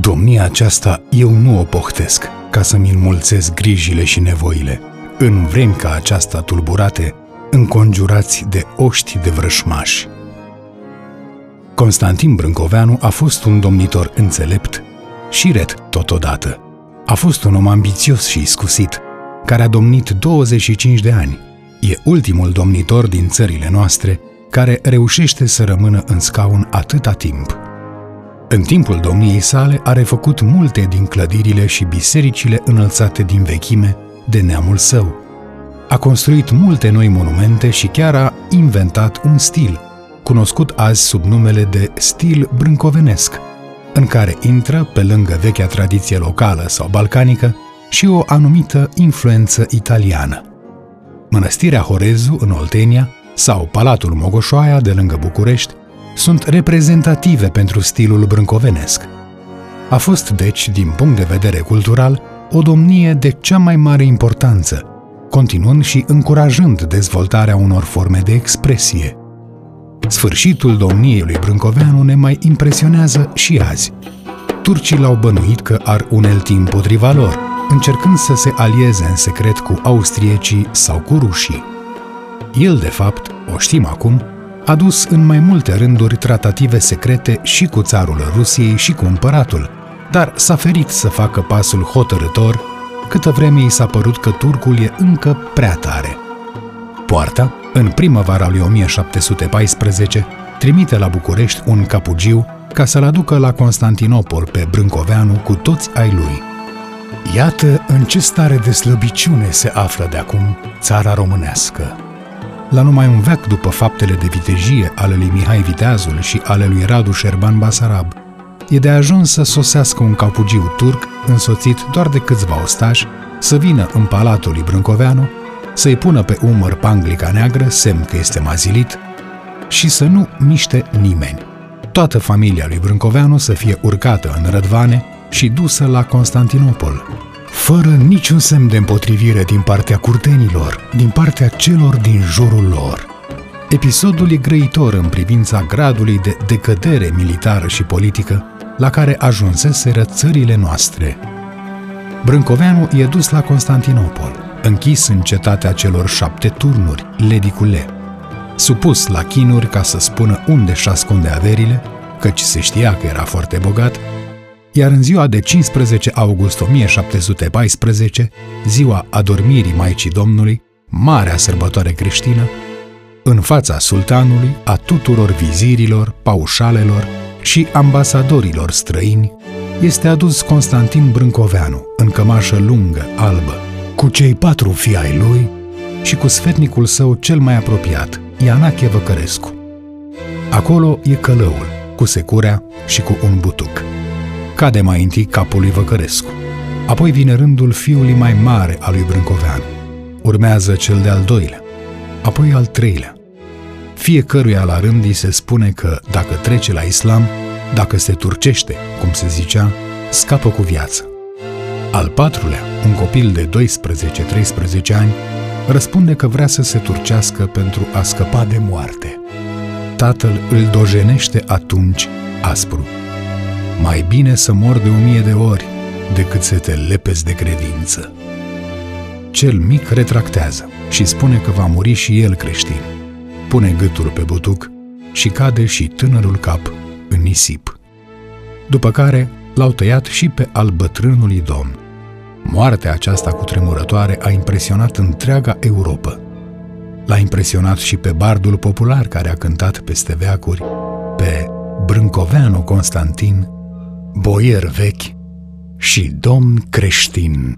Domnia aceasta eu nu o pohtesc ca să-mi înmulțesc grijile și nevoile, în vremi ca aceasta tulburate, înconjurați de oști de vrășmași. Constantin Brâncoveanu a fost un domnitor înțelept și ret totodată. A fost un om ambițios și iscusit, care a domnit 25 de ani. E ultimul domnitor din țările noastre care reușește să rămână în scaun atâta timp. În timpul domniei sale a refăcut multe din clădirile și bisericile înălțate din vechime de neamul său. A construit multe noi monumente și chiar a inventat un stil, cunoscut azi sub numele de stil brâncovenesc, în care intră, pe lângă vechea tradiție locală sau balcanică, și o anumită influență italiană. Mănăstirea Horezu în Oltenia sau Palatul Mogoșoaia de lângă București sunt reprezentative pentru stilul brâncovenesc. A fost, deci, din punct de vedere cultural, o domnie de cea mai mare importanță, continuând și încurajând dezvoltarea unor forme de expresie. Sfârșitul domniei lui Brâncoveanu ne mai impresionează și azi. Turcii l-au bănuit că ar unelti împotriva lor, încercând să se alieze în secret cu austriecii sau cu rușii. El, de fapt, o știm acum, a dus în mai multe rânduri tratative secrete și cu țarul Rusiei și cu împăratul, dar s-a ferit să facă pasul hotărător câtă vreme i s-a părut că turcul e încă prea tare. Poarta, în primăvara lui 1714, trimite la București un capugiu ca să-l aducă la Constantinopol pe Brâncoveanu cu toți ai lui. Iată în ce stare de slăbiciune se află de acum țara românească. La numai un veac după faptele de vitejie ale lui Mihai Viteazul și ale lui Radu Șerban Basarab, e de ajuns să sosească un capugiu turc însoțit doar de câțiva ostași să vină în palatul lui Brâncoveanu, să-i pună pe umăr panglica neagră, semn că este mazilit, și să nu miște nimeni. Toată familia lui Brâncoveanu să fie urcată în rădvane și dusă la Constantinopol, fără niciun semn de împotrivire din partea curtenilor, din partea celor din jurul lor. Episodul e grăitor în privința gradului de decădere militară și politică la care ajunseseră țările noastre. Brâncoveanu e dus la Constantinopol, închis în cetatea celor șapte turnuri, Ledicule, supus la chinuri ca să spună unde și ascunde averile, căci se știa că era foarte bogat, iar în ziua de 15 august 1714, ziua adormirii Maicii Domnului, marea sărbătoare creștină, în fața sultanului, a tuturor vizirilor, paușalelor și ambasadorilor străini, este adus Constantin Brâncoveanu, în cămașă lungă, albă, cu cei patru fii ai lui și cu sfetnicul său cel mai apropiat, Ianache Văcărescu. Acolo e călăul, cu securea și cu un butuc. Cade mai întâi capul lui Văcărescu. Apoi vine rândul fiului mai mare al lui Brâncoveanu. Urmează cel de-al doilea, apoi al treilea. Fiecăruia la rând îi se spune că dacă trece la islam, dacă se turcește, cum se zicea, scapă cu viață. Al patrulea, un copil de 12-13 ani, răspunde că vrea să se turcească pentru a scăpa de moarte. Tatăl îl dojenește atunci aspru mai bine să mor de o mie de ori decât să te lepezi de credință. Cel mic retractează și spune că va muri și el creștin. Pune gâtul pe butuc și cade și tânărul cap în nisip. După care l-au tăiat și pe al bătrânului domn. Moartea aceasta cu tremurătoare a impresionat întreaga Europa. L-a impresionat și pe bardul popular care a cântat peste veacuri, pe Brâncoveanu Constantin, boier vechi și domn creștin.